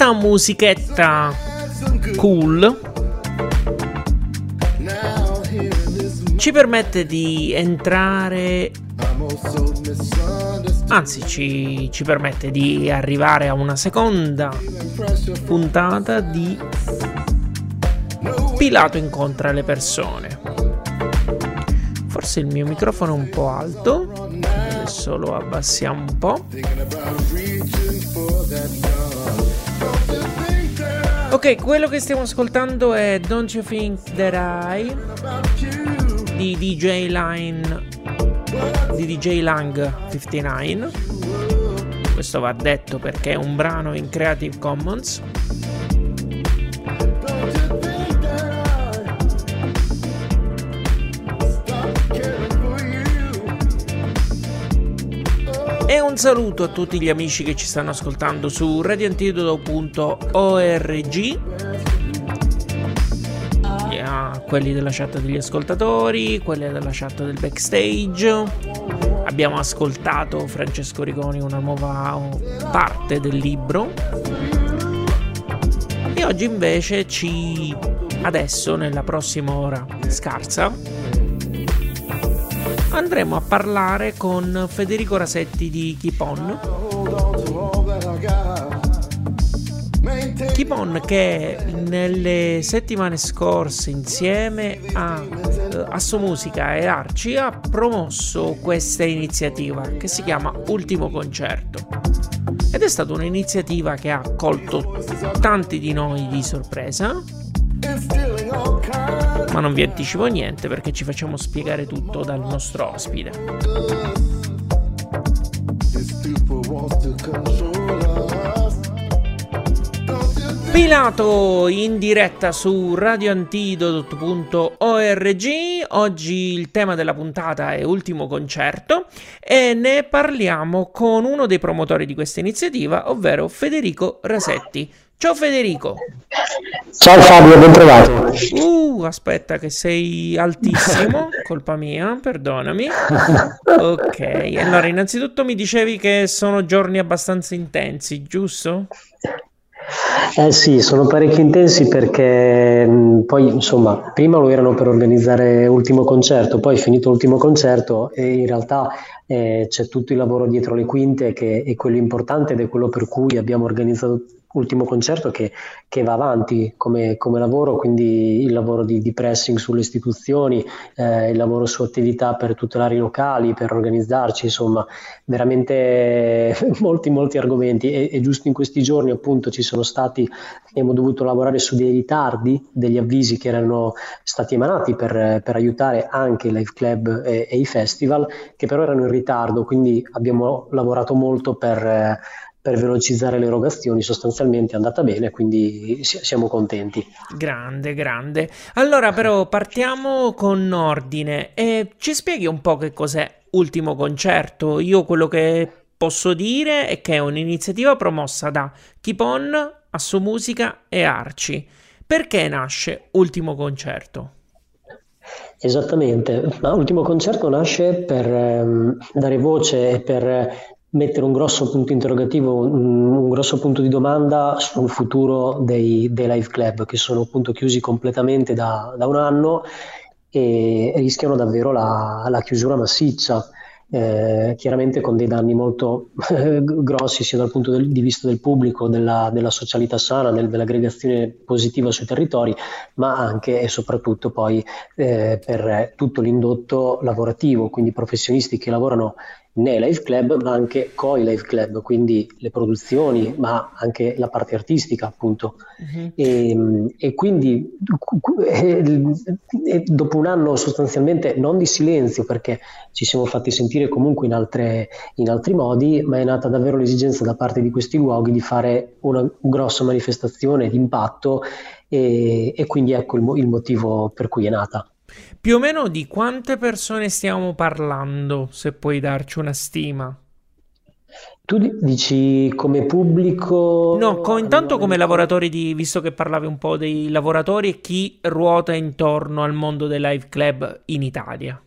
questa musichetta. Cool. Ci permette di entrare anzi ci, ci, permette di arrivare a una seconda puntata di Pilato incontra le persone. Forse il mio microfono è un po' alto. Adesso lo abbassiamo un po' Ok, quello che stiamo ascoltando è Don't You Think That I di DJ Line di DJ Lang 59. Questo va detto perché è un brano in Creative Commons. Un saluto a tutti gli amici che ci stanno ascoltando su radioantidoto.org a quelli della chat degli ascoltatori, quelli della chat del backstage. Abbiamo ascoltato Francesco Rigoni una nuova parte del libro. E oggi invece ci adesso nella prossima ora scarsa andremo a parlare con Federico Rasetti di Keep On. Keep On che nelle settimane scorse insieme a uh, Asso Musica e Arci ha promosso questa iniziativa che si chiama Ultimo Concerto. Ed è stata un'iniziativa che ha colto tanti di noi di sorpresa ma non vi anticipo niente perché ci facciamo spiegare tutto dal nostro ospite. Pilato in diretta su radioantidoto.org. Oggi il tema della puntata è Ultimo concerto e ne parliamo con uno dei promotori di questa iniziativa, ovvero Federico Rasetti. Ciao Federico. Ciao Fabio, ben trovato. Uh, aspetta che sei altissimo, colpa mia, perdonami. Ok, allora innanzitutto mi dicevi che sono giorni abbastanza intensi, giusto? Eh sì, sono parecchio intensi perché mh, poi insomma prima lo erano per organizzare ultimo concerto, poi finito l'ultimo concerto e in realtà eh, c'è tutto il lavoro dietro le quinte che è quello importante ed è quello per cui abbiamo organizzato ultimo concerto che, che va avanti come, come, lavoro, quindi il lavoro di, di pressing sulle istituzioni, eh, il lavoro su attività per tutelare i locali, per organizzarci, insomma, veramente molti, molti argomenti. E, e giusto in questi giorni appunto ci sono stati, abbiamo dovuto lavorare su dei ritardi degli avvisi che erano stati emanati per, per aiutare anche i live club e, e, i festival, che però erano in ritardo, quindi abbiamo lavorato molto per per velocizzare le erogazioni sostanzialmente è andata bene, quindi siamo contenti. Grande, grande. Allora però partiamo con ordine e ci spieghi un po' che cos'è Ultimo Concerto. Io quello che posso dire è che è un'iniziativa promossa da Kipon, Asso Musica e Arci. Perché nasce Ultimo Concerto? Esattamente, ma Ultimo Concerto nasce per ehm, dare voce e per mettere un grosso punto interrogativo, un, un, grosso punto di domanda sul futuro dei, dei, live club che sono appunto chiusi completamente da, da un anno e rischiano davvero la, la chiusura massiccia. Eh, chiaramente con dei danni molto grossi sia dal punto di vista del pubblico, della, della socialità sana, del, dell'aggregazione positiva sui territori, ma anche e soprattutto poi eh, per tutto l'indotto lavorativo, quindi professionisti che lavorano nei live club ma anche coi live club, quindi le produzioni ma anche la parte artistica appunto. Uh-huh. E, e, quindi e dopo un anno sostanzialmente non di silenzio perché ci siamo fatti sentire comunque in, altre, in altri modi, ma è nata davvero l'esigenza da parte di questi luoghi di fare una grossa manifestazione di impatto e, e quindi ecco il, il motivo per cui è nata. Più o meno di quante persone stiamo parlando, se puoi darci una stima? Tu dici come pubblico? No, co- intanto come lavoratori di, visto che parlavi un po' dei lavoratori e chi ruota intorno al mondo dei live club in Italia.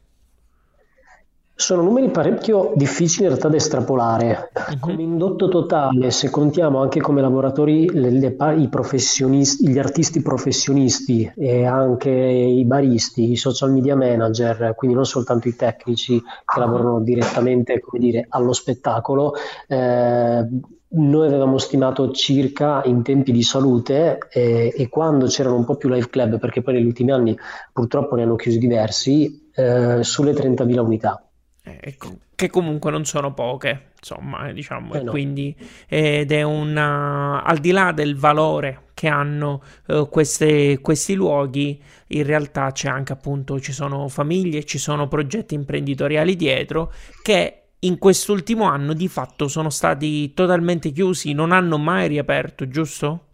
Sono numeri parecchio difficili in realtà da estrapolare. Uh-huh. Come indotto totale, se contiamo anche come lavoratori le, le, i professionisti, gli artisti professionisti e anche i baristi, i social media manager, quindi non soltanto i tecnici che lavorano direttamente come dire, allo spettacolo, eh, noi avevamo stimato circa in tempi di salute eh, e quando c'erano un po' più live club, perché poi negli ultimi anni purtroppo ne hanno chiusi diversi, eh, sulle 30.000 unità. Ecco, che comunque non sono poche, insomma, eh, diciamo, eh no. quindi ed è una al di là del valore che hanno uh, queste, questi luoghi, in realtà c'è anche appunto ci sono famiglie, ci sono progetti imprenditoriali dietro che in quest'ultimo anno di fatto sono stati totalmente chiusi, non hanno mai riaperto, giusto?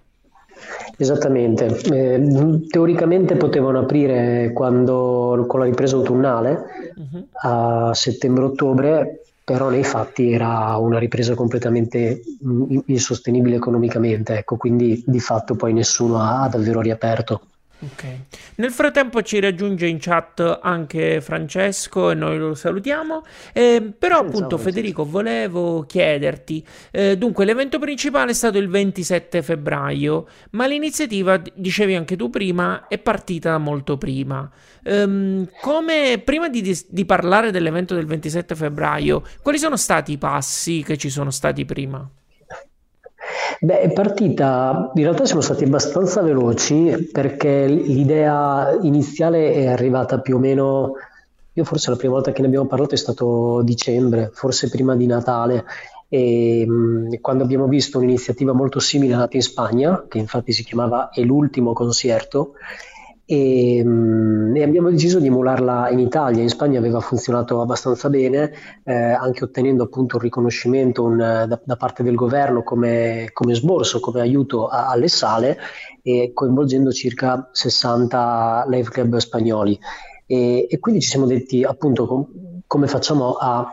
Esattamente, eh, teoricamente potevano aprire quando, con la ripresa autunnale uh-huh. a settembre-ottobre, però nei fatti era una ripresa completamente insostenibile economicamente, ecco, quindi di fatto poi nessuno ha davvero riaperto. Ok. Nel frattempo ci raggiunge in chat anche Francesco e noi lo salutiamo. Eh, però appunto Ciao, Federico volevo chiederti, eh, dunque l'evento principale è stato il 27 febbraio, ma l'iniziativa, dicevi anche tu prima, è partita molto prima. Um, come, prima di, di parlare dell'evento del 27 febbraio, quali sono stati i passi che ci sono stati prima? Beh, è partita, in realtà siamo stati abbastanza veloci perché l'idea iniziale è arrivata più o meno, io forse la prima volta che ne abbiamo parlato è stato dicembre, forse prima di Natale, e quando abbiamo visto un'iniziativa molto simile nata in Spagna, che infatti si chiamava È l'ultimo concerto, e, mm, e, abbiamo deciso di emularla in Italia. In Spagna aveva funzionato abbastanza bene, eh, anche ottenendo appunto un riconoscimento un, da, da, parte del governo come, come sborso, come aiuto a, alle sale e coinvolgendo circa 60 live club spagnoli. E, e quindi ci siamo detti appunto com, come facciamo a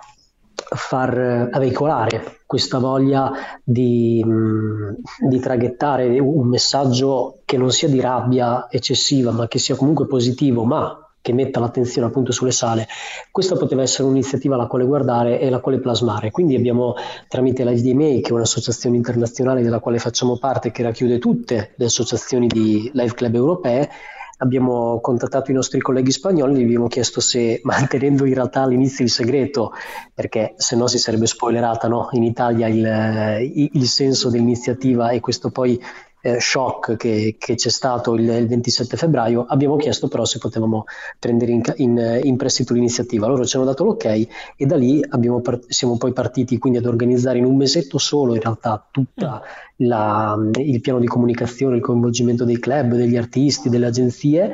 far a veicolare questa voglia di, mm, di, traghettare un messaggio che non sia di rabbia eccessiva, ma che sia comunque positivo, ma che metta l'attenzione appunto sulle sale. Questa poteva essere un'iniziativa alla quale guardare e alla quale plasmare. Quindi abbiamo tramite la IDMA, che è un'associazione internazionale della quale facciamo parte, che racchiude tutte le associazioni di live club europee, abbiamo contattato i nostri colleghi spagnoli e gli abbiamo chiesto se, mantenendo in realtà all'inizio il segreto, perché se no si sarebbe spoilerata no? in Italia il, il, senso dell'iniziativa e questo poi eh, shock che, che, c'è stato il, il, 27 febbraio, abbiamo chiesto però se potevamo prendere in, in, in, prestito l'iniziativa. Loro ci hanno dato l'ok e da lì part- siamo poi partiti quindi ad organizzare in un mesetto solo in realtà tutto mm. il piano di comunicazione, il coinvolgimento dei club, degli artisti, delle agenzie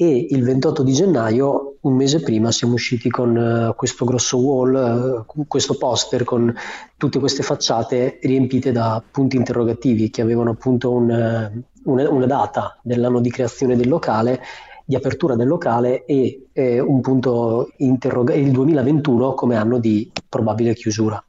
e il 28 di gennaio, un mese prima, siamo usciti con uh, questo grosso wall, uh, questo poster con tutte queste facciate riempite da punti interrogativi che avevano appunto un, uh, una, una, data dell'anno di creazione del locale, di apertura del locale e un punto interroga- il 2021 come anno di probabile chiusura.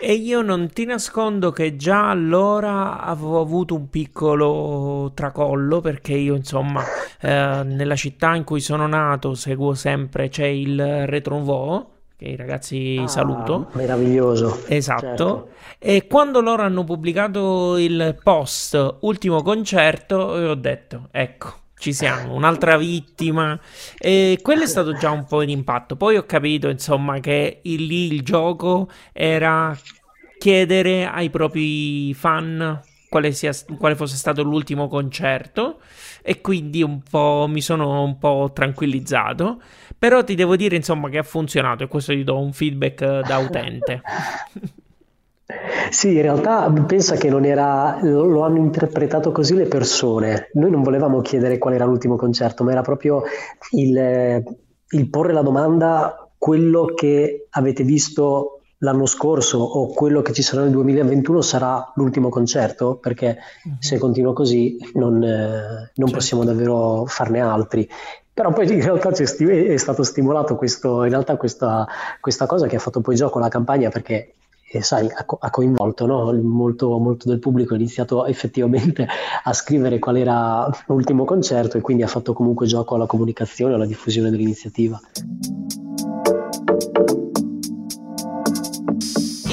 E io non ti nascondo che già allora avevo avuto un piccolo tracollo perché io insomma eh, nella città in cui sono nato seguo sempre, c'è il Retro Nouveau che i ragazzi ah, saluto. Meraviglioso. Esatto. Certo. E quando loro hanno pubblicato il post ultimo concerto, ho detto, ecco, ci siamo, un'altra vittima. E quello è stato già un po' di impatto. Poi ho capito, insomma, che il, lì il gioco era chiedere ai propri fan quale, sia, quale fosse stato l'ultimo concerto e quindi un po' mi sono un po' tranquillizzato. Però ti devo dire, insomma, che ha funzionato e questo gli do un feedback da utente. Sì, in realtà pensa che non era, lo hanno interpretato così le persone. Noi non volevamo chiedere qual era l'ultimo concerto, ma era proprio il, il porre la domanda quello che avete visto l'anno scorso o quello che ci sarà nel 2021 sarà l'ultimo concerto, perché mm-hmm. se continua così non, eh, non certo. possiamo davvero farne altri. Però poi in realtà è stato stimolato questo, in realtà questa, questa cosa che ha fatto poi gioco la campagna perché e sai, ha, ha coinvolto no? molto, molto, del pubblico, ha iniziato effettivamente a scrivere qual era l'ultimo concerto e quindi ha fatto comunque gioco alla comunicazione, alla diffusione dell'iniziativa.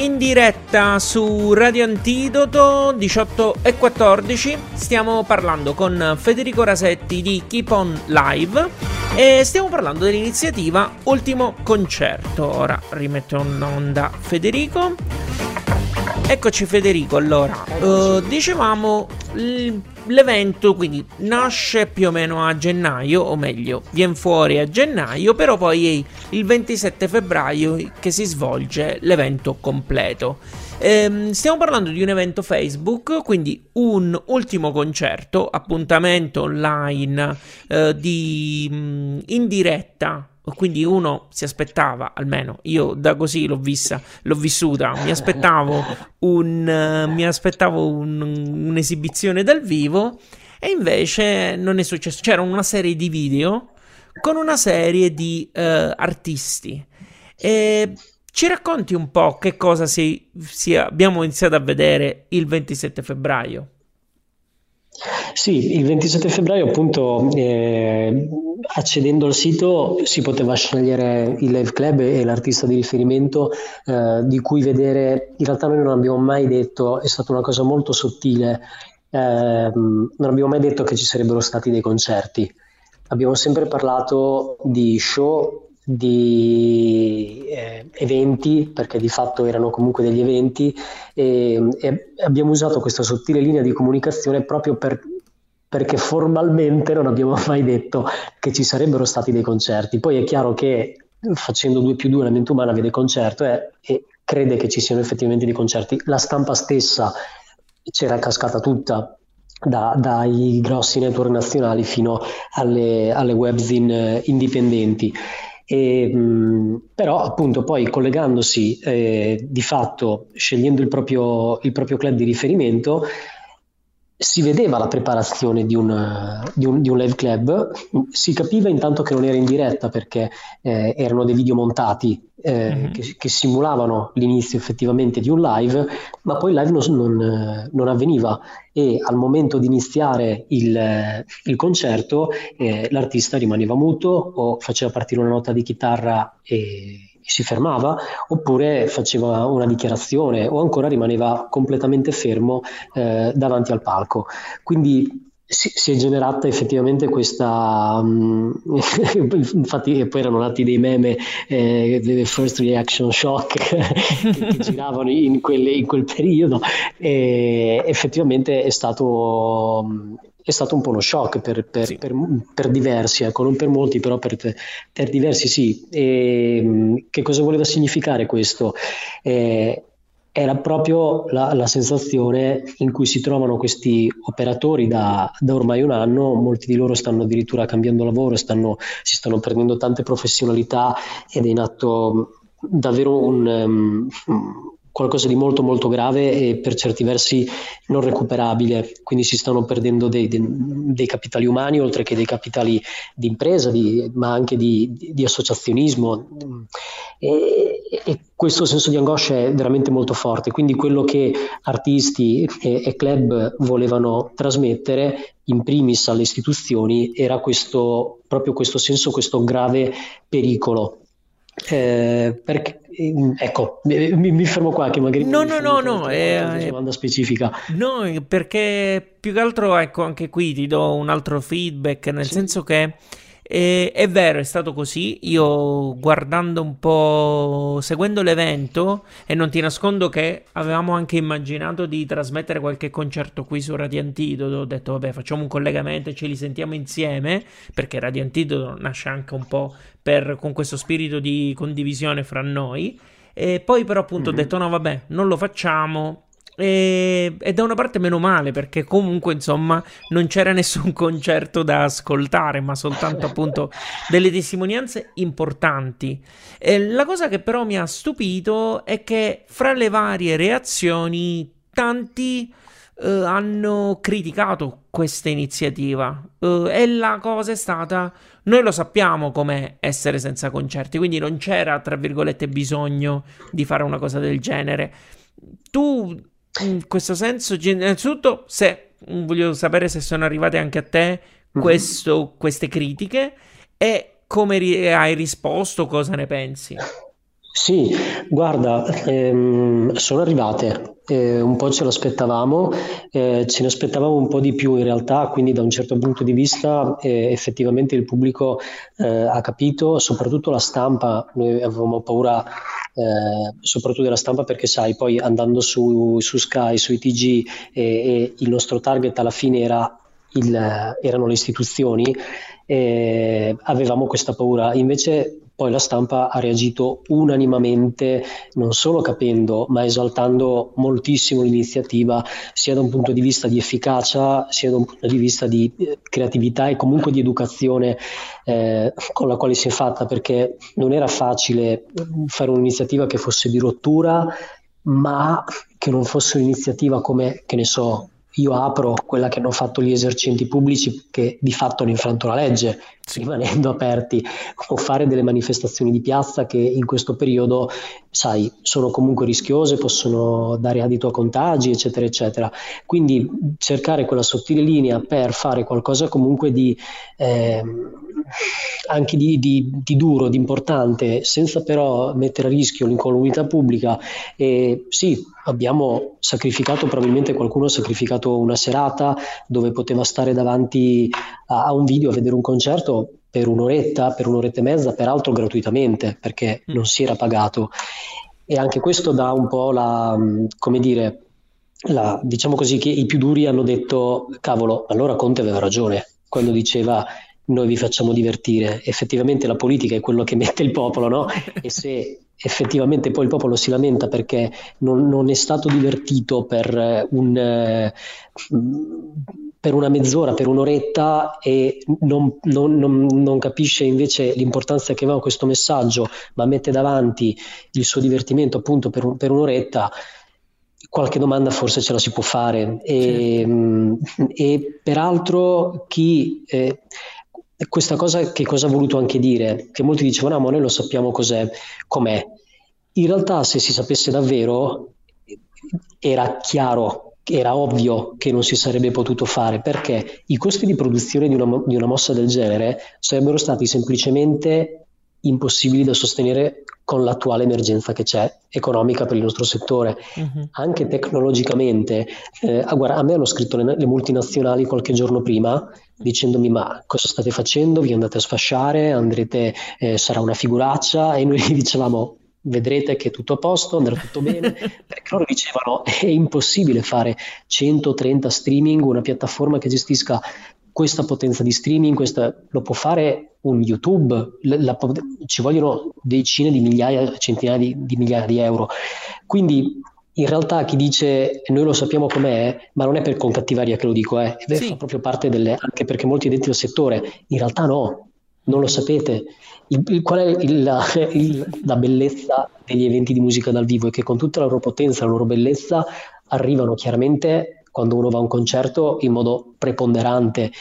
in diretta su Radio Antidoto 18 e 14. Stiamo parlando con Federico Rasetti di Keep On Live e stiamo parlando dell'iniziativa Ultimo Concerto. Ora rimetto in onda Federico. Eccoci Federico, allora, uh, dicevamo l'evento quindi nasce più o meno a gennaio, o meglio, viene fuori a gennaio, però poi è il 27 febbraio che si svolge l'evento completo. Ehm, stiamo parlando di un evento Facebook, quindi un ultimo concerto, appuntamento online eh, di, mh, in diretta quindi uno si aspettava, almeno io da così l'ho vista, l'ho vissuta, mi aspettavo, un, mi aspettavo un, un'esibizione dal vivo e invece non è successo. C'era una serie di video con una serie di uh, artisti. E ci racconti un po' che cosa si, si abbiamo iniziato a vedere il 27 febbraio? Sì, il 27 febbraio appunto eh, accedendo al sito si poteva scegliere il live club e l'artista di riferimento eh, di cui vedere, in realtà noi non abbiamo mai detto, è stata una cosa molto sottile, eh, non abbiamo mai detto che ci sarebbero stati dei concerti, abbiamo sempre parlato di show di eh, eventi, perché di fatto erano comunque degli eventi, e, e, abbiamo usato questa sottile linea di comunicazione proprio per, perché formalmente non abbiamo mai detto che ci sarebbero stati dei concerti. Poi è chiaro che facendo 2 più 2 la mente umana vede concerto eh, e crede che ci siano effettivamente dei concerti. La stampa stessa c'era cascata tutta, da, dai grossi network nazionali fino alle, alle webzine indipendenti. E, mh, però appunto poi collegandosi eh, di fatto, scegliendo il proprio, il proprio club di riferimento, si vedeva la preparazione di un, di, un, di un, live club, si capiva intanto che non era in diretta perché eh, erano dei video montati eh, mm-hmm. che, che, simulavano l'inizio effettivamente di un live, ma poi il live non, non, non avveniva e al momento di iniziare il, il concerto eh, l'artista rimaneva muto o faceva partire una nota di chitarra e si fermava oppure faceva una dichiarazione o ancora rimaneva completamente fermo eh, davanti al palco. Quindi si, si, è generata effettivamente questa um, infatti poi erano nati dei meme eh, first reaction shock che, che giravano in, quelle, in, quel periodo e effettivamente è stato è stato un po' uno shock per, per, sì. per, per diversi, ecco, non per molti, però per, diversi sì. E, che cosa voleva significare questo? Eh, era proprio la, la, sensazione in cui si trovano questi operatori da, da, ormai un anno, molti di loro stanno addirittura cambiando lavoro, stanno, si stanno perdendo tante professionalità ed è in atto davvero un, um, qualcosa di molto molto grave e per certi versi non recuperabile, quindi si stanno perdendo dei, dei, dei capitali umani oltre che dei capitali di impresa, di, ma anche di, di associazionismo. E, e, questo senso di angoscia è veramente molto forte, quindi quello che artisti e, e club volevano trasmettere in primis alle istituzioni era questo, proprio questo senso, questo grave pericolo. Eh, perché, ecco, mi, mi, fermo qua che magari no, no, no, no, è una domanda specifica. No, perché più che altro, ecco, anche qui ti do un altro feedback, nel sì. senso che e, è vero, è stato così. Io guardando un po', seguendo l'evento, e non ti nascondo che avevamo anche immaginato di trasmettere qualche concerto qui su Radio Antidoto. Ho detto, vabbè, facciamo un collegamento e ce li sentiamo insieme, perché Radio Antidoto nasce anche un po' per, con questo spirito di condivisione fra noi. E poi, però, appunto, mm-hmm. ho detto, no, vabbè, non lo facciamo e, e, da una parte meno male perché comunque insomma non c'era nessun concerto da ascoltare ma soltanto appunto delle testimonianze importanti. E la cosa che però mi ha stupito è che fra le varie reazioni tanti eh, hanno criticato questa iniziativa. Eh, e la cosa è stata noi lo sappiamo come essere senza concerti quindi non c'era tra virgolette bisogno di fare una cosa del genere. Tu in questo senso, innanzitutto, se voglio sapere se sono arrivate anche a te mhm. questo, mm-hmm. queste critiche e come ri- hai risposto, cosa ne pensi? Sì, guarda, ehm, sono arrivate, eh, un po' ce l'aspettavamo, eh, ce ne aspettavamo un po' di più in realtà, quindi da un certo punto di vista eh, effettivamente il pubblico eh, ha capito, soprattutto la stampa, noi avevamo paura eh, soprattutto della stampa perché sai, poi andando su, su Sky, sui TG e, il nostro target alla fine era il, erano le istituzioni, avevamo questa paura. Invece poi la stampa ha reagito unanimamente, non solo capendo, ma esaltando moltissimo l'iniziativa, sia da un punto di vista di efficacia, sia da un punto di vista di eh, creatività e comunque di educazione eh, con la quale si è fatta, perché non era facile fare un'iniziativa che fosse di rottura, ma che non fosse un'iniziativa come, che ne so, io apro quella che hanno fatto gli esercenti pubblici che di fatto hanno infranto la legge. Rimanendo aperti, o fare delle manifestazioni di piazza che in questo periodo, sai, sono comunque rischiose, possono dare adito a contagi, eccetera, eccetera. Quindi cercare quella sottile linea per fare qualcosa comunque di... Eh, anche di, di, di, duro, di importante, senza però mettere a rischio l'incolumità pubblica. E sì, abbiamo sacrificato, probabilmente qualcuno ha sacrificato una serata dove poteva stare davanti a, a un video a vedere un concerto per un'oretta, per un'oretta e mezza, peraltro gratuitamente, perché mm. non si era pagato. E anche questo dà un po' la, come dire, la, diciamo così, che i più duri hanno detto, cavolo, allora Conte aveva ragione quando diceva noi vi facciamo divertire. Effettivamente la politica è quello che mette il popolo, no? E se effettivamente poi il popolo si lamenta perché non, non è stato divertito per, un, per, una mezz'ora, per un'oretta e non, non, non, capisce invece l'importanza che aveva questo messaggio, ma mette davanti il suo divertimento appunto per, un, per un'oretta, qualche domanda forse ce la si può fare. E, certo. e peraltro chi... Eh, questa cosa che cosa ha voluto anche dire? Che molti dicevano, ah, ma noi lo sappiamo cos'è, com'è. In realtà, se si sapesse davvero, era chiaro, era ovvio che non si sarebbe potuto fare, perché i costi di produzione di una, di una mossa del genere sarebbero stati semplicemente impossibili da sostenere con l'attuale emergenza che c'è economica per il nostro settore. Uh-huh. Anche tecnologicamente, eh, a, guarda, a me hanno scritto le, le, multinazionali qualche giorno prima dicendomi ma cosa state facendo, vi andate a sfasciare, andrete, eh, sarà una figuraccia? E noi gli dicevamo vedrete che è tutto a posto, andrà tutto bene, perché loro dicevano è impossibile fare 130 streaming, una piattaforma che gestisca questa potenza di streaming, questa, lo può fare un YouTube, la, la, ci vogliono decine di migliaia, centinaia di, di migliaia di euro. Quindi in realtà chi dice noi lo sappiamo com'è, ma non è per con cattiveria che lo dico, eh, sì. fa proprio parte delle, anche perché molti dentro il settore, in realtà no, non lo sapete. Il, il, qual è il, la, la, bellezza degli eventi di musica dal vivo? È che con tutta la loro potenza, la loro bellezza, arrivano chiaramente quando uno va a un concerto in modo preponderante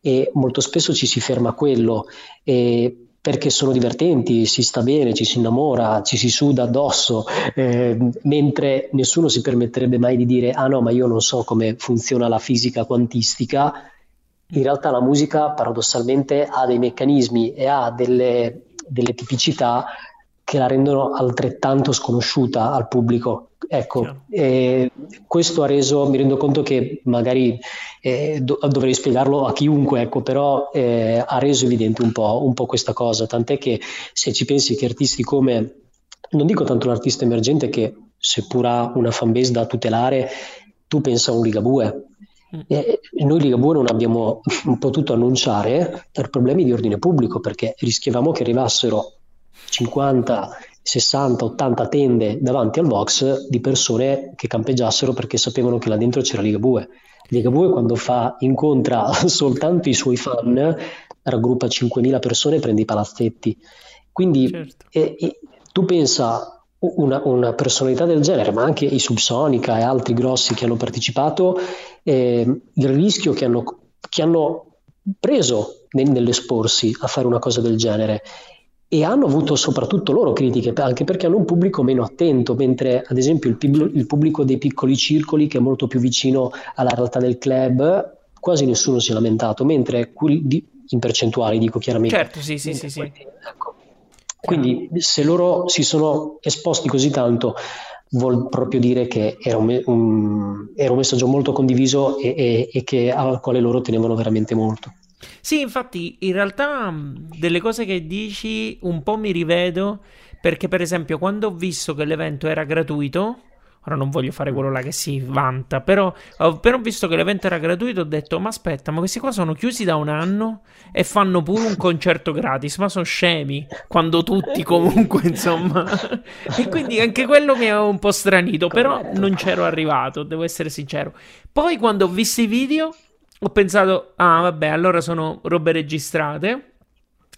e molto spesso ci si ferma a quello. E perché sono divertenti, si sta bene, ci si innamora, ci si suda addosso, eh, mentre nessuno si permetterebbe mai di dire ah no, ma io non so come funziona la fisica quantistica. In realtà la musica paradossalmente ha dei meccanismi e ha delle, delle tipicità che la rendono altrettanto sconosciuta al pubblico. Ecco, eh, questo ha reso, mi rendo conto che magari eh, do- dovrei spiegarlo a chiunque, ecco, però eh, ha reso evidente un po', un po' questa cosa, tant'è che se ci pensi che artisti come, non dico tanto l'artista emergente che seppur ha una fanbase da tutelare, tu pensa a un Ligabue, mm. eh, noi Ligabue non abbiamo potuto annunciare per problemi di ordine pubblico perché rischiavamo che arrivassero 50, 60, 80 tende davanti al Vox di persone che campeggiassero perché sapevano che là dentro c'era Ligabue. Ligabue quando fa, incontra soltanto i suoi fan, raggruppa 5.000 persone e prende i palazzetti. Quindi certo. eh, eh, tu pensa una, una, personalità del genere, ma anche i Subsonica e altri grossi che hanno partecipato, eh, il rischio che hanno, che hanno preso nell'esporsi a fare una cosa del genere e hanno avuto soprattutto loro critiche, anche perché hanno un pubblico meno attento, mentre ad esempio il, il pubblico dei piccoli circoli, che è molto più vicino alla realtà del club, quasi nessuno si è lamentato, mentre in percentuali dico chiaramente. Certo, sì, sì, sì, sì. Ecco, Quindi se loro si sono esposti così tanto, vuol proprio dire che era un, un, era un messaggio molto condiviso e, e, e che, al quale loro tenevano veramente molto. Sì, infatti, in realtà delle cose che dici un po' mi rivedo perché, per esempio, quando ho visto che l'evento era gratuito, Ora non voglio fare quello là che si vanta, però appena ho visto che l'evento era gratuito ho detto ma aspetta, ma questi qua sono chiusi da un anno e fanno pure un concerto gratis, ma sono scemi, quando tutti comunque insomma... e quindi anche quello mi ha un po' stranito, però non c'ero arrivato, devo essere sincero. Poi quando ho visto i video ho pensato, ah vabbè, allora sono robe registrate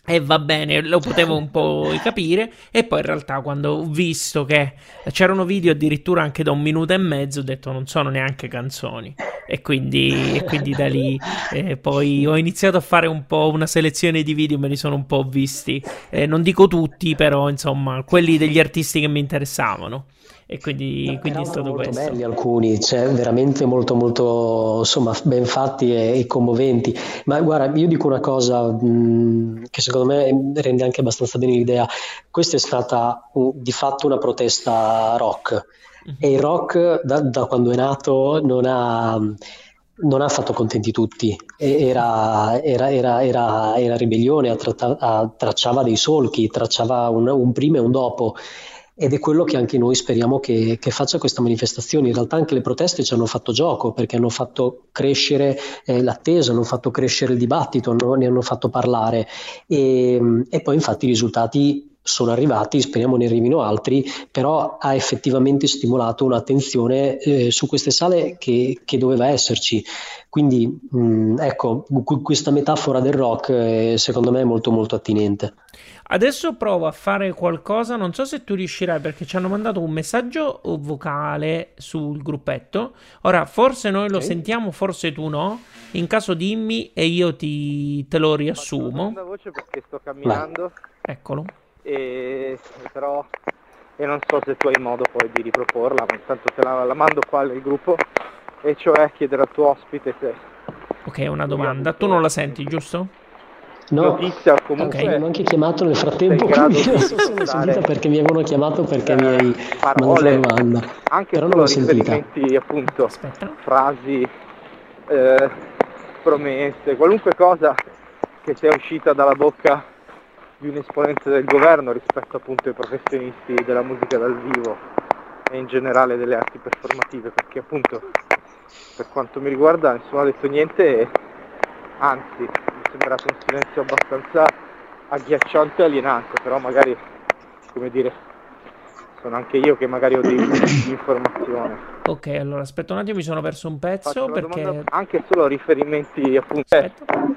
e va bene, lo potevo un po' capire. E poi in realtà, quando ho visto che c'erano video addirittura anche da un minuto e mezzo, ho detto non sono neanche canzoni. E quindi, e quindi da lì eh, poi ho iniziato a fare un po' una selezione di video, me li sono un po' visti. Eh, non dico tutti, però insomma, quelli degli artisti che mi interessavano e quindi, quindi è stato molto questo. belli alcuni, cioè veramente molto molto insomma ben fatti e, e commoventi. Ma guarda, io dico una cosa mh, che secondo me rende anche abbastanza bene l'idea. Questa è stata uh, di fatto una protesta rock mm-hmm. e il rock da, da quando è nato non ha non ha fatto contenti tutti, era, era, era, era ribellione, tracciava dei solchi, tracciava un, un prima e un dopo ed è quello che anche noi speriamo che, che, faccia questa manifestazione. In realtà anche le proteste ci hanno fatto gioco perché hanno fatto crescere eh, l'attesa, hanno fatto crescere il dibattito, no? ne hanno fatto parlare e, e poi infatti i risultati sono arrivati, speriamo ne arrivino altri, però ha effettivamente stimolato un'attenzione eh, su queste sale che, che, doveva esserci. Quindi mh, ecco, questa metafora del rock eh, secondo me è molto molto attinente. Adesso provo a fare qualcosa, non so se tu riuscirai perché ci hanno mandato un messaggio vocale sul gruppetto. Ora, forse noi lo okay. sentiamo, forse tu no. In caso dimmi e io ti, te lo riassumo. Faccio voce perché sto camminando. Eccolo. E, però e non so se tu hai modo poi di riproporla, ma intanto te la, la mando qua nel gruppo e cioè chiedere al tuo ospite se... Ok, una domanda. Tu non la senti, giusto? no. notizia comunque okay. mi hanno anche chiamato nel frattempo quindi sono subito perché mi avevano chiamato perché mi hai mandato la domanda anche però non l'ho sentita appunto Aspetta. frasi eh, promesse qualunque cosa che sia uscita dalla bocca di un esponente del governo rispetto appunto ai professionisti della musica dal vivo e in generale delle arti performative perché appunto per quanto mi riguarda nessuno ha detto niente anzi sembrato un silenzio abbastanza agghiacciante e alienante, però magari, come dire, sono anche io che magari ho dei di informazione. Ok, allora aspetta un attimo, mi sono perso un pezzo perché... Anche solo riferimenti appunto... Aspetta.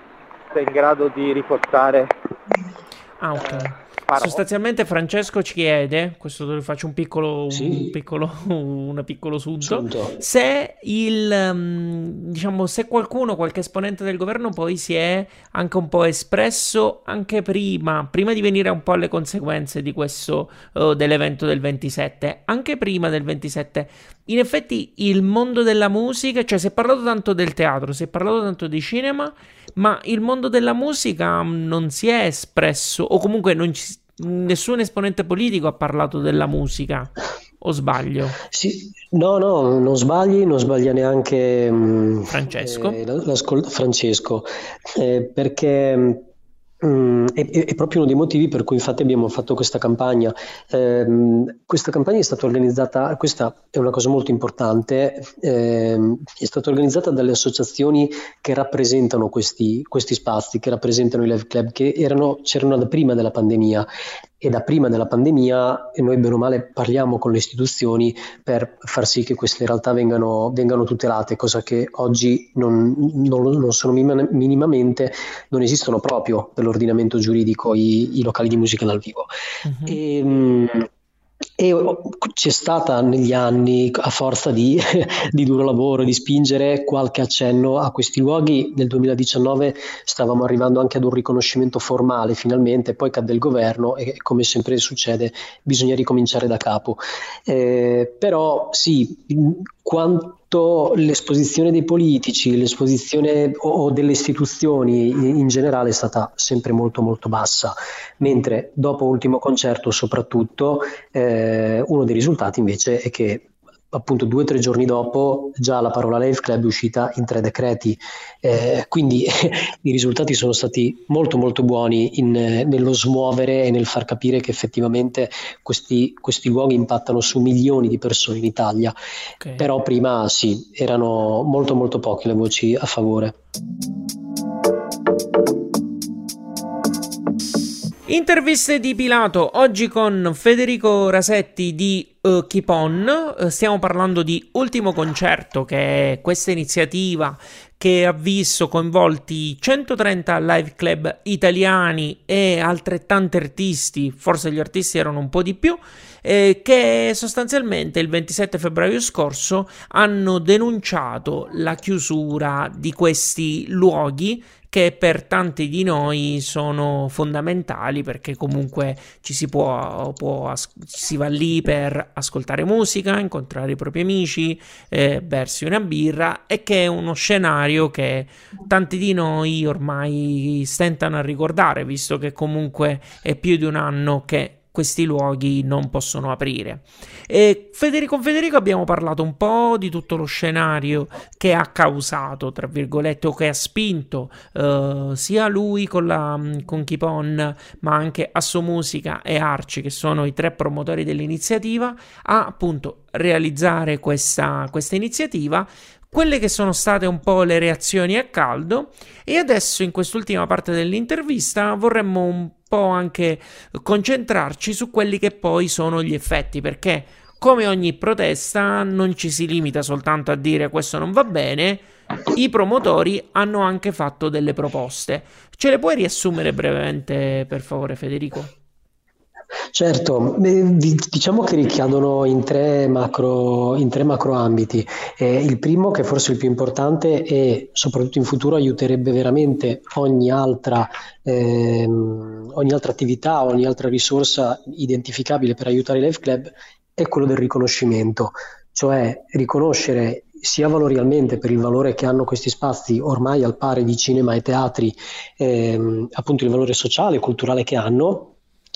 Sei in grado di riportare... Ah, ok. Sostanzialmente Francesco ci chiede, questo faccio un piccolo, sì. un piccolo, una piccolo sunto, Sunto. se il, um, diciamo, se qualcuno, qualche esponente del governo poi si è anche un po' espresso anche prima, prima di venire un po' alle conseguenze di questo, uh, dell'evento del 27, anche prima del 27, in effetti il mondo della musica, cioè si è parlato tanto del teatro, si è parlato tanto di cinema, ma il mondo della musica non si è espresso, o comunque ci, nessun esponente politico ha parlato della musica. O sbaglio? Sì, no, no, non sbagli, non sbaglia neanche Francesco. Eh, Francesco eh, perché Mm, è, è, proprio uno dei motivi per cui infatti abbiamo fatto questa campagna. Eh, questa campagna è stata organizzata, questa è una cosa molto importante, eh, è stata organizzata dalle associazioni che rappresentano questi, questi spazi, che rappresentano i live club, che erano, c'erano da prima della pandemia e da prima della pandemia noi bene o male parliamo con le istituzioni per far sì che queste realtà vengano, vengano tutelate, cosa che oggi non, non, non sono minimamente, non esistono proprio per l'ordinamento giuridico i, i locali di musica dal vivo. Uh-huh. E, e c'è stata negli anni, a forza di, di, duro lavoro, di spingere qualche accenno a questi luoghi. Nel 2019 stavamo arrivando anche ad un riconoscimento formale finalmente, poi cadde il governo e come sempre succede bisogna ricominciare da capo. Eh, però sì, quanto l'esposizione dei politici, l'esposizione o, delle istituzioni in generale è stata sempre molto molto bassa, mentre dopo l'ultimo concerto soprattutto eh, uno dei risultati invece è che appunto due o tre giorni dopo già la parola Live Club è uscita in tre decreti, eh, quindi i risultati sono stati molto molto buoni in, nello smuovere e nel far capire che effettivamente questi, questi luoghi impattano su milioni di persone in Italia, okay. però prima sì, erano molto molto poche le voci a favore. Interviste di Pilato, oggi con Federico Rasetti di uh, Keep On, uh, stiamo parlando di Ultimo Concerto, che è questa iniziativa che ha visto coinvolti 130 live club italiani e altrettanti artisti, forse gli artisti erano un po' di più, eh, che sostanzialmente il 27 febbraio scorso hanno denunciato la chiusura di questi luoghi che per tanti di noi sono fondamentali perché comunque ci si può, può si va lì per ascoltare musica, incontrare i propri amici, eh, bersi una birra e che è uno scenario che tanti di noi ormai stentano a ricordare visto che comunque è più di un anno che questi luoghi non possono aprire. E Federico, con Federico abbiamo parlato un po' di tutto lo scenario che ha causato, tra virgolette, o che ha spinto uh, sia lui con, la, con Kipon, ma anche Asso Musica e Arci, che sono i tre promotori dell'iniziativa, a appunto realizzare questa, questa iniziativa quelle che sono state un po' le reazioni a caldo e adesso in quest'ultima parte dell'intervista vorremmo un po' anche concentrarci su quelli che poi sono gli effetti perché come ogni protesta non ci si limita soltanto a dire questo non va bene, i promotori hanno anche fatto delle proposte. Ce le puoi riassumere brevemente per favore Federico? Certo, diciamo che ricadono in tre macro, in tre macro ambiti. Eh, il primo, che forse è il più importante e soprattutto in futuro aiuterebbe veramente ogni altra, ehm, ogni altra attività, ogni altra risorsa identificabile per aiutare i live club, è quello del riconoscimento, cioè riconoscere sia valorialmente per il valore che hanno questi spazi ormai al pari di cinema e teatri, ehm, appunto il valore sociale e culturale che hanno,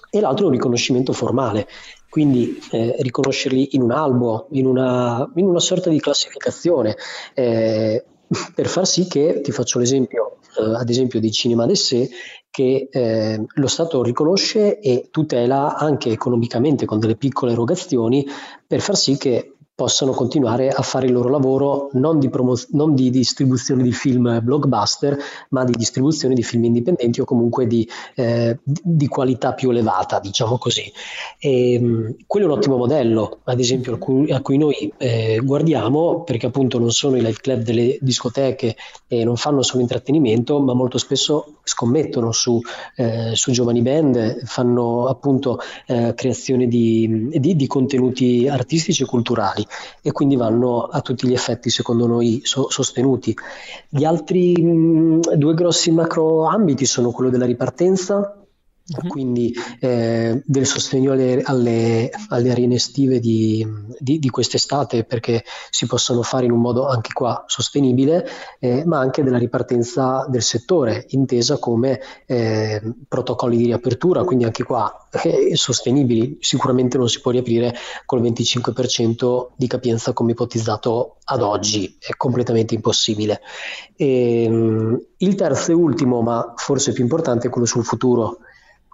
e l'altro è un riconoscimento formale, quindi eh, riconoscerli in un albo, in una, in una sorta di classificazione, eh, per far sì che, ti faccio l'esempio, eh, ad esempio di Cinema d'Essè, che eh, lo Stato riconosce e tutela anche economicamente con delle piccole erogazioni per far sì che possano continuare a fare il loro lavoro non di, promo- non di, distribuzione di film blockbuster, ma di distribuzione di film indipendenti o comunque di, eh, di qualità più elevata, diciamo così. E, ehm, quello è un ottimo modello, ad esempio, a cui, a cui noi eh, guardiamo, perché appunto non sono i live club delle discoteche e non fanno solo intrattenimento, ma molto spesso scommettono su, eh, su giovani band, fanno appunto eh, creazione di, di contenuti artistici e culturali e quindi vanno a tutti gli effetti secondo noi so- sostenuti. Gli altri mh, due grossi macro ambiti sono quello della ripartenza Uh-huh. quindi eh, del sostegno alle, alle, alle arene estive di, di, di, quest'estate perché si possano fare in un modo anche qua sostenibile, eh, ma anche della ripartenza del settore, intesa come eh, protocolli di riapertura, quindi anche qua eh, sostenibili. Sicuramente non si può riaprire col 25% di capienza come ipotizzato ad oggi, è completamente impossibile. E, ehm, il terzo e ultimo, ma forse più importante, è quello sul futuro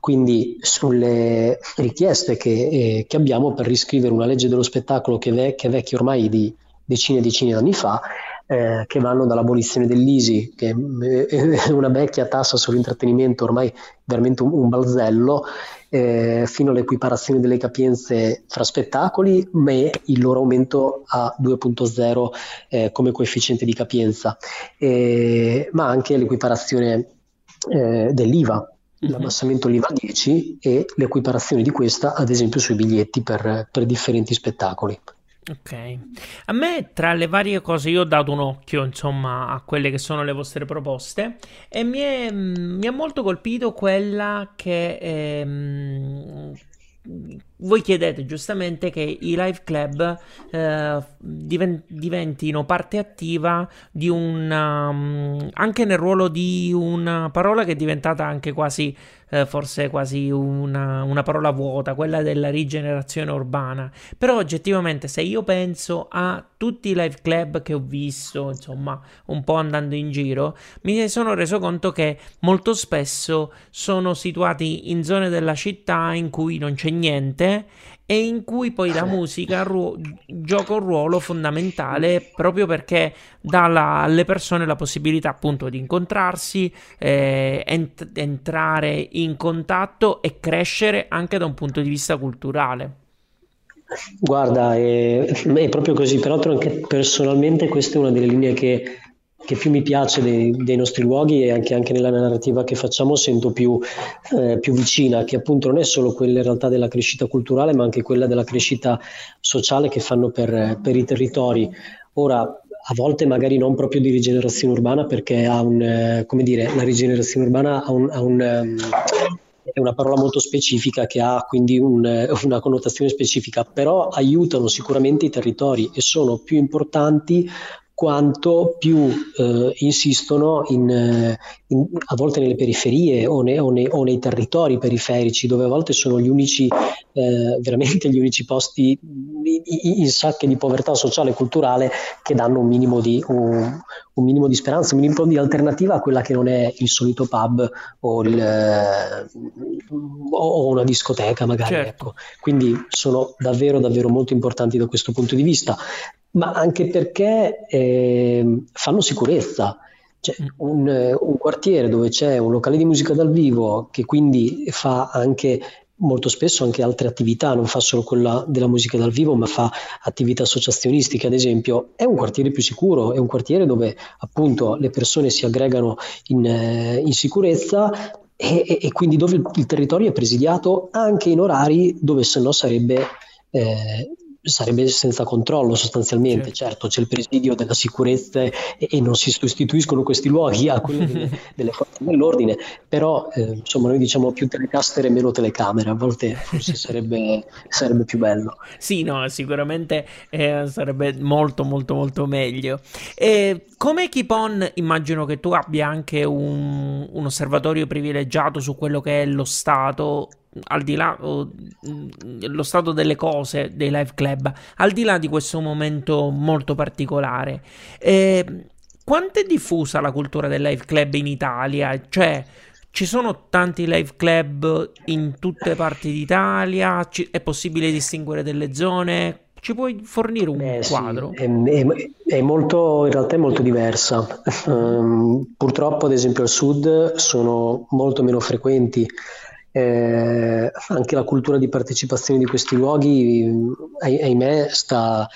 quindi sulle richieste che, eh, che, abbiamo per riscrivere una legge dello spettacolo che, ve- che è vecchia ormai di decine e decine di anni fa, eh, che vanno dall'abolizione dell'ISI, che è una vecchia tassa sull'intrattenimento, ormai veramente un, un balzello, eh, fino all'equiparazione delle capienze fra spettacoli, ma il loro aumento a 2.0 eh, come coefficiente di capienza, ma anche l'equiparazione eh, dell'IVA. L'abbassamento l'IVA 10 e l'equiparazione di questa ad esempio sui biglietti per, per differenti spettacoli. Ok, a me tra le varie cose io ho dato un occhio insomma a quelle che sono le vostre proposte e mi, è, mi ha molto colpito quella che ehm, voi chiedete giustamente che i live club eh, diventino parte attiva di un um, anche nel ruolo di una parola che è diventata anche quasi eh, forse quasi una, una, parola vuota, quella della rigenerazione urbana. Però oggettivamente se io penso a tutti i live club che ho visto, insomma, un po' andando in giro, mi sono reso conto che molto spesso sono situati in zone della città in cui non c'è niente e in cui poi la musica ruo- gioca un ruolo fondamentale proprio perché dà la- alle persone la possibilità appunto di incontrarsi, eh, ent- entrare in contatto e crescere anche da un punto di vista culturale. Guarda, è, è proprio così, peraltro anche personalmente questa è una delle linee che che più mi piace dei, dei nostri luoghi e anche, anche, nella narrativa che facciamo sento più, eh, più, vicina, che appunto non è solo quella in realtà della crescita culturale, ma anche quella della crescita sociale che fanno per, per i territori. Ora, a volte magari non proprio di rigenerazione urbana, perché ha un, eh, come dire, la rigenerazione urbana ha un, ha un um, è una parola molto specifica che ha quindi un, una connotazione specifica, però aiutano sicuramente i territori e sono più importanti quanto più eh, insistono in, eh, in, a volte nelle periferie o, ne, o, ne, o, nei territori periferici, dove a volte sono gli unici, eh, veramente gli unici posti in sacche di povertà sociale e culturale che danno un minimo, di, un, un minimo di speranza, un minimo di alternativa a quella che non è il solito pub o, il, eh, o una discoteca magari. Certo. Ecco. Quindi sono davvero davvero molto importanti da questo punto di vista ma anche perché eh, fanno sicurezza. Cioè, mm. un, un, quartiere dove c'è un locale di musica dal vivo che quindi fa anche molto spesso anche altre attività, non fa solo quella della musica dal vivo, ma fa attività associazionistiche, ad esempio, è un quartiere più sicuro, è un quartiere dove appunto le persone si aggregano in, eh, in sicurezza e, e, e, quindi dove il, il, territorio è presidiato anche in orari dove se no sarebbe eh, sarebbe senza controllo sostanzialmente. Certo, certo c'è il presidio della sicurezza e, e, non si sostituiscono questi luoghi a quelli delle, delle forze dell'ordine, però eh, insomma noi diciamo più telecaster e meno telecamere, a volte forse sarebbe, sarebbe più bello. Sì, no, sicuramente eh, sarebbe molto molto molto meglio. E come Keep On immagino che tu abbia anche un, un osservatorio privilegiato su quello che è lo stato al di là oh, lo stato delle cose dei live club, al di là di questo momento molto particolare. Eh, quanto è diffusa la cultura del live club in Italia? Cioè, ci sono tanti live club in tutte parti d'Italia? Ci, è possibile distinguere delle zone? Ci puoi fornire un Beh, quadro? Sì, è, è, è, molto, in realtà è molto diversa. Um, purtroppo, ad esempio, al sud sono molto meno frequenti eh, anche la cultura di partecipazione di questi luoghi, ahimè, sta,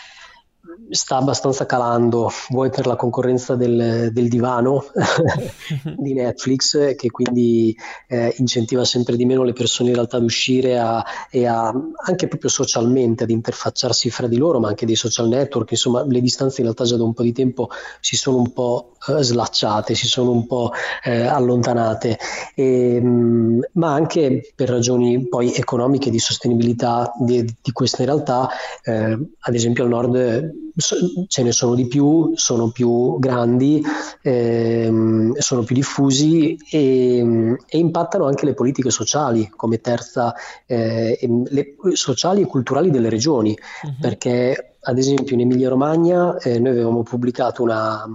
sta abbastanza calando, vuoi per la concorrenza del, del divano di Netflix, che quindi eh, incentiva sempre di meno le persone in realtà ad uscire a, e a, anche proprio socialmente ad interfacciarsi fra di loro, ma anche dei social network, insomma le distanze in realtà già da un po' di tempo si sono un po' eh, slacciate, si sono un po' eh, allontanate, e, mh, mm, ma anche per ragioni poi economiche di sostenibilità di, di queste realtà, eh, ad esempio al nord ce ne sono di più, sono più grandi, ehm, sono più diffusi e, e, impattano anche le politiche sociali come terza, eh, le sociali e culturali delle regioni, uh-huh. perché ad esempio in Emilia Romagna eh, noi avevamo pubblicato una,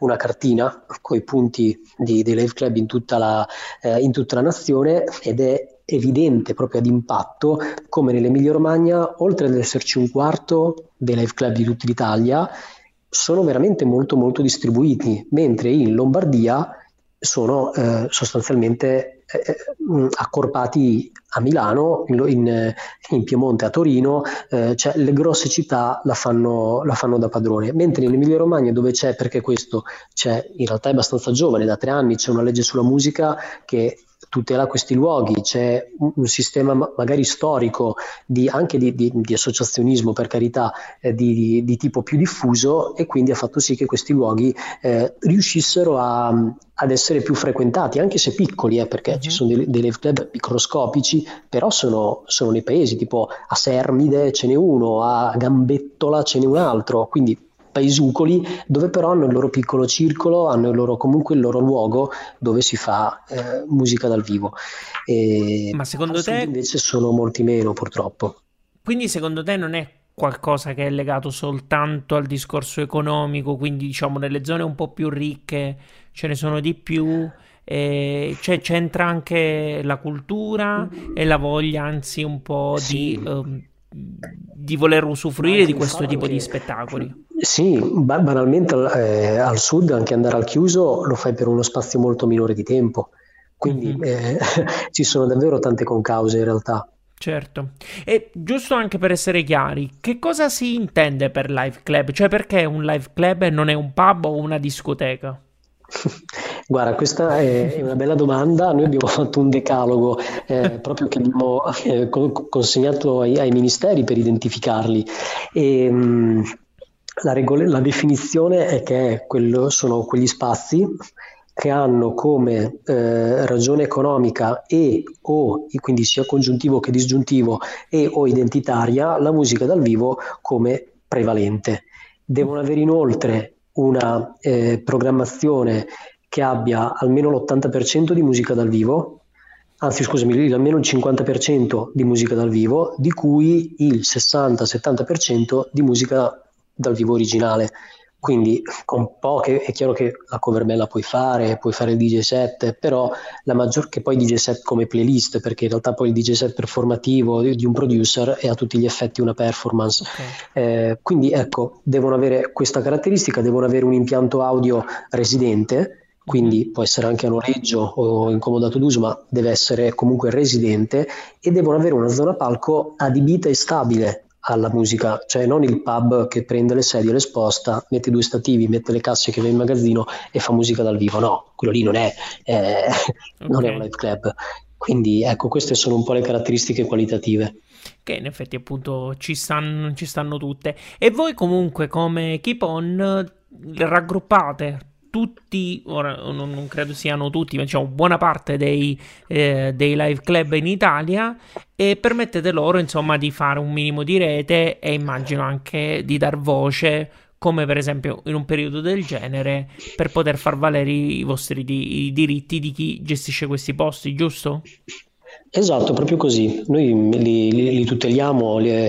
una cartina con i punti di, dei Live Club in tutta, la, eh, in tutta la nazione ed è evidente proprio ad impatto come nell'Emilia Romagna, oltre ad esserci un quarto dei live club di tutta l'Italia, sono veramente molto molto distribuiti, mentre in Lombardia sono eh, sostanzialmente eh, eh accorpati a Milano, in, in, in Piemonte, a Torino, eh, cioè le grosse città la fanno, la fanno da padrone, mentre in Emilia Romagna dove c'è, perché questo c'è, in realtà è abbastanza giovane, da tre anni c'è una legge sulla musica che tutela questi luoghi, c'è un, un sistema magari storico di, anche di, di, di, associazionismo, per carità, eh, di, tipo più diffuso e quindi ha fatto sì che questi luoghi eh, riuscissero a, ad essere più frequentati, anche se piccoli, eh, perché mm-hmm. ci mhm. sono dei, dei club microscopici, però sono, sono nei paesi, tipo a Sermide ce n'è uno, a Gambettola ce n'è un altro, quindi paesugoli dove però hanno il loro piccolo circolo, hanno il loro, comunque il loro luogo dove si fa eh, musica dal vivo. E Ma secondo te invece sono molti meno purtroppo. Quindi secondo te non è qualcosa che è legato soltanto al discorso economico, quindi diciamo nelle zone un po' più ricche ce ne sono di più, e cioè c'entra anche la cultura e la voglia anzi un po' sì. di... Um, di voler usufruire di questo tipo di spettacoli. Sì, banalmente eh, al sud anche andare al chiuso lo fai per uno spazio molto minore di tempo, quindi mm-hmm. eh, ci sono davvero tante concause in realtà. Certo, e giusto anche per essere chiari, che cosa si intende per live club? Cioè perché un live club non è un pub o una discoteca? Guarda, questa è una bella domanda. Noi abbiamo fatto un decalogo eh, proprio che abbiamo eh, consegnato ai, ai, ministeri per identificarli. E, mh, mm, la, regola, la, definizione è che quello, sono quegli spazi che hanno come eh, ragione economica e o quindi sia congiuntivo che disgiuntivo e o identitaria la musica dal vivo come prevalente. Devono avere inoltre una eh, programmazione che abbia almeno l'80% di musica dal vivo, anzi scusami, almeno il 50% di musica dal vivo, di cui il 60-70% di musica dal vivo originale. Quindi con poche, è chiaro che la cover bella puoi fare, puoi fare il DJ set, però la maggior che poi DJ set come playlist, perché in realtà poi il DJ set performativo di, un producer è a tutti gli effetti una performance. Okay. Eh, quindi ecco, devono avere questa caratteristica, devono avere un impianto audio residente, quindi può essere anche a noleggio o incomodato d'uso, ma deve essere comunque residente e devono avere una zona palco adibita e stabile alla musica, cioè non il pub che prende le sedie, le sposta, mette due stativi, mette le casse che va in magazzino e fa musica dal vivo. No, quello lì non è, eh, okay. non è un live club. Quindi ecco, queste sono un po' le caratteristiche qualitative. Che in effetti appunto ci stanno, ci stanno tutte. E voi comunque come Keep On raggruppate tutti, ora non, non, credo siano tutti, ma diciamo buona parte dei, eh, dei, live club in Italia e permettete loro insomma di fare un minimo di rete e immagino anche di dar voce come per esempio in un periodo del genere per poter far valere i vostri di, i diritti di chi gestisce questi posti, giusto? Esatto, proprio così. Noi li, li, li tuteliamo, li,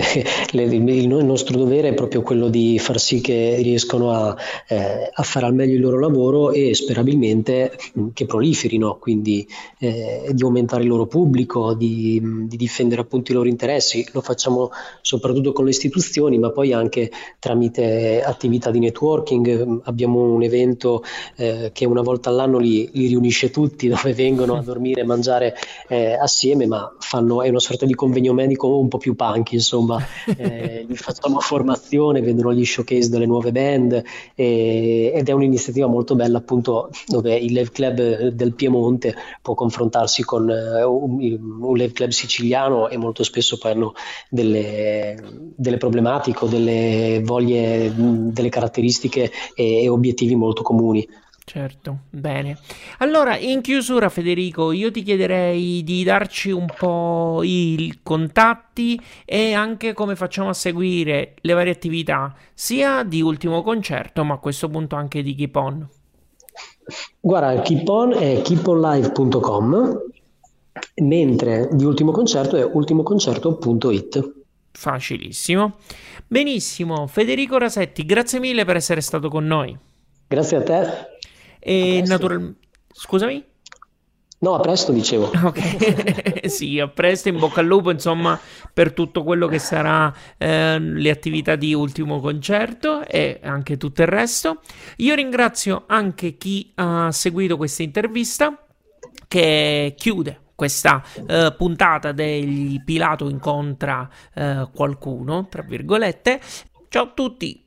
le, il nostro dovere è proprio quello di far sì che riescano a, eh, a fare al meglio il loro lavoro e sperabilmente mm, che proliferino, quindi eh, di aumentare il loro pubblico, di, di, difendere appunto i loro interessi. Lo facciamo soprattutto con le istituzioni, ma poi anche tramite attività di networking. Abbiamo un evento eh, che una volta all'anno li, li, riunisce tutti, dove vengono a dormire e mangiare eh, assieme insieme, ma fanno, è una sorta di convegno medico un po' più punk, insomma, eh, gli facciamo formazione, vedono gli showcase delle nuove band e, ed è un'iniziativa molto bella appunto dove il Live Club del Piemonte può confrontarsi con uh, un, un Live Club siciliano e molto spesso poi hanno delle, delle problematiche o delle voglie, delle caratteristiche e, e obiettivi molto comuni. Certo, bene. Allora, in chiusura, Federico, io ti chiederei di darci un po' i contatti e anche come facciamo a seguire le varie attività, sia di ultimo concerto, ma a questo punto anche di Keep On. Guarda, Keep On è keeponlive.com, mentre di ultimo concerto è ultimoconcerto.it. Facilissimo. Benissimo, Federico Rasetti, grazie mille per essere stato con noi. Grazie a te. E naturalmente... Scusami? No, a presto dicevo. Ok, sì, a presto, in bocca al lupo, insomma, per tutto quello che sarà eh, le attività di ultimo concerto e anche tutto il resto. Io ringrazio anche chi ha seguito questa intervista che chiude questa eh, puntata degli Pilato incontra eh, qualcuno, tra virgolette. Ciao a tutti,